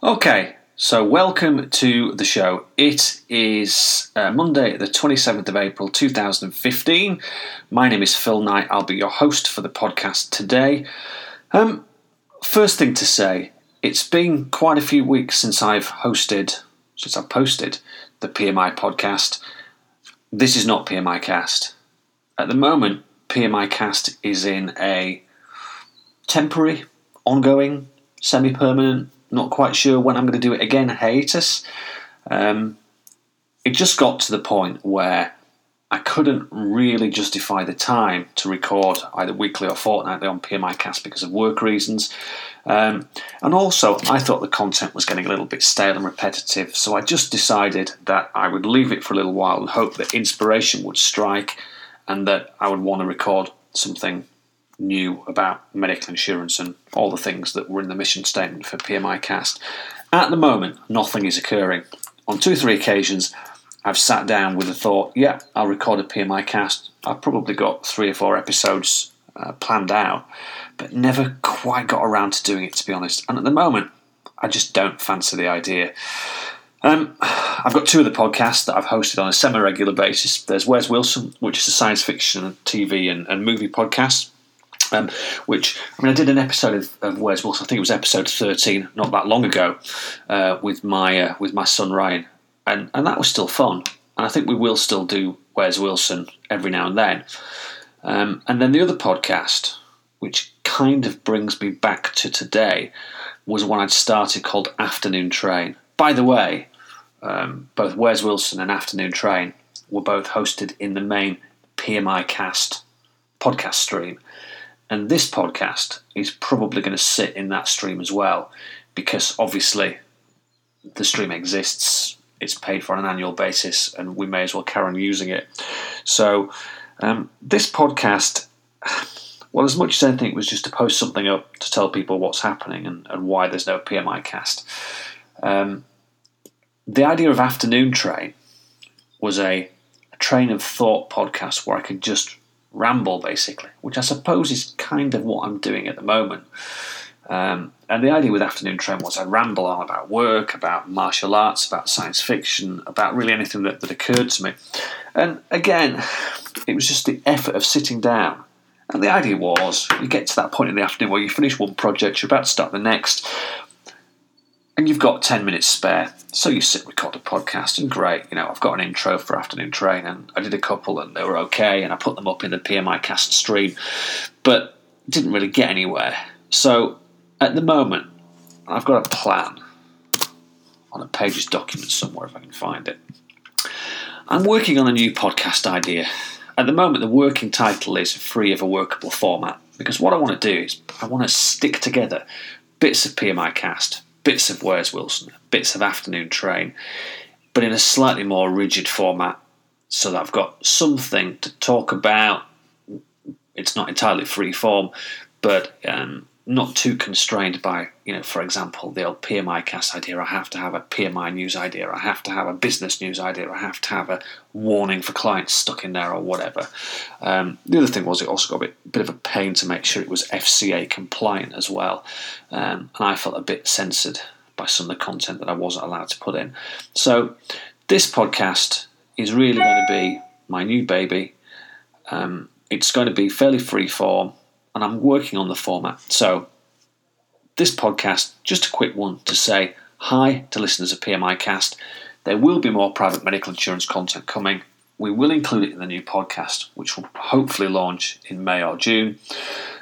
Okay, so welcome to the show. It is uh, Monday, the 27th of April 2015. My name is Phil Knight. I'll be your host for the podcast today. Um, first thing to say, it's been quite a few weeks since I've hosted, since I've posted the PMI podcast. This is not PMI Cast. At the moment, PMI Cast is in a temporary, ongoing, semi permanent not quite sure when I'm going to do it again. Hiatus. Um, it just got to the point where I couldn't really justify the time to record either weekly or fortnightly on PMI Cast because of work reasons. Um, and also, I thought the content was getting a little bit stale and repetitive, so I just decided that I would leave it for a little while and hope that inspiration would strike and that I would want to record something new about medical insurance and all the things that were in the mission statement for PMI Cast. At the moment, nothing is occurring. On two or three occasions, I've sat down with the thought, yeah, I'll record a PMI Cast. I've probably got three or four episodes uh, planned out, but never quite got around to doing it, to be honest. And at the moment, I just don't fancy the idea. Um, I've got two of the podcasts that I've hosted on a semi regular basis. There's Where's Wilson, which is a science fiction, TV, and, and movie podcast. Um, which I mean, I did an episode of, of Where's Wilson. I think it was episode thirteen, not that long ago, uh, with my uh, with my son Ryan, and and that was still fun. And I think we will still do Where's Wilson every now and then. Um, and then the other podcast, which kind of brings me back to today, was one I'd started called Afternoon Train. By the way, um, both Where's Wilson and Afternoon Train were both hosted in the main PMI Cast podcast stream. And this podcast is probably going to sit in that stream as well, because obviously the stream exists, it's paid for on an annual basis, and we may as well carry on using it. So, um, this podcast, well, as much as anything, was just to post something up to tell people what's happening and, and why there's no PMI cast. Um, the idea of Afternoon Train was a, a train of thought podcast where I could just ramble, basically, which I suppose is kind of what I'm doing at the moment. Um, and the idea with Afternoon Train was I ramble on about work, about martial arts, about science fiction, about really anything that, that occurred to me. And again, it was just the effort of sitting down. And the idea was you get to that point in the afternoon where you finish one project, you're about to start the next, and you've got 10 minutes spare. So you sit, record a podcast, and great, you know, I've got an intro for Afternoon Train, and I did a couple, and they were okay, and I put them up in the PMI cast stream, but didn't really get anywhere. So at the moment, I've got a plan on a pages document somewhere if I can find it. I'm working on a new podcast idea. At the moment, the working title is free of a workable format because what I want to do is I want to stick together bits of PMI cast, bits of Where's Wilson, bits of Afternoon Train, but in a slightly more rigid format so that I've got something to talk about. It's not entirely free form, but um, not too constrained by, you know, for example, the old PMI cast idea. I have to have a PMI news idea. I have to have a business news idea. I have to have a warning for clients stuck in there or whatever. Um, the other thing was it also got a bit, bit, of a pain to make sure it was FCA compliant as well. Um, and I felt a bit censored by some of the content that I wasn't allowed to put in. So this podcast is really going to be my new baby. Um, it's going to be fairly free form and I'm working on the format. So, this podcast, just a quick one to say hi to listeners of PMI Cast. There will be more private medical insurance content coming. We will include it in the new podcast, which will hopefully launch in May or June.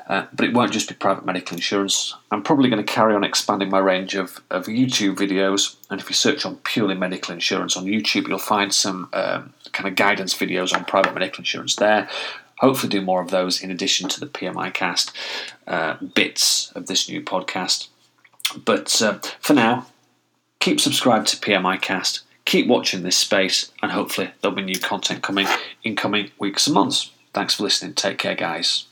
Uh, but it won't just be private medical insurance. I'm probably going to carry on expanding my range of, of YouTube videos. And if you search on purely medical insurance on YouTube, you'll find some um, kind of guidance videos on private medical insurance there hopefully do more of those in addition to the PMI cast uh, bits of this new podcast. But uh, for now, keep subscribed to PMI cast, keep watching this space, and hopefully there'll be new content coming in coming weeks and months. Thanks for listening. Take care, guys.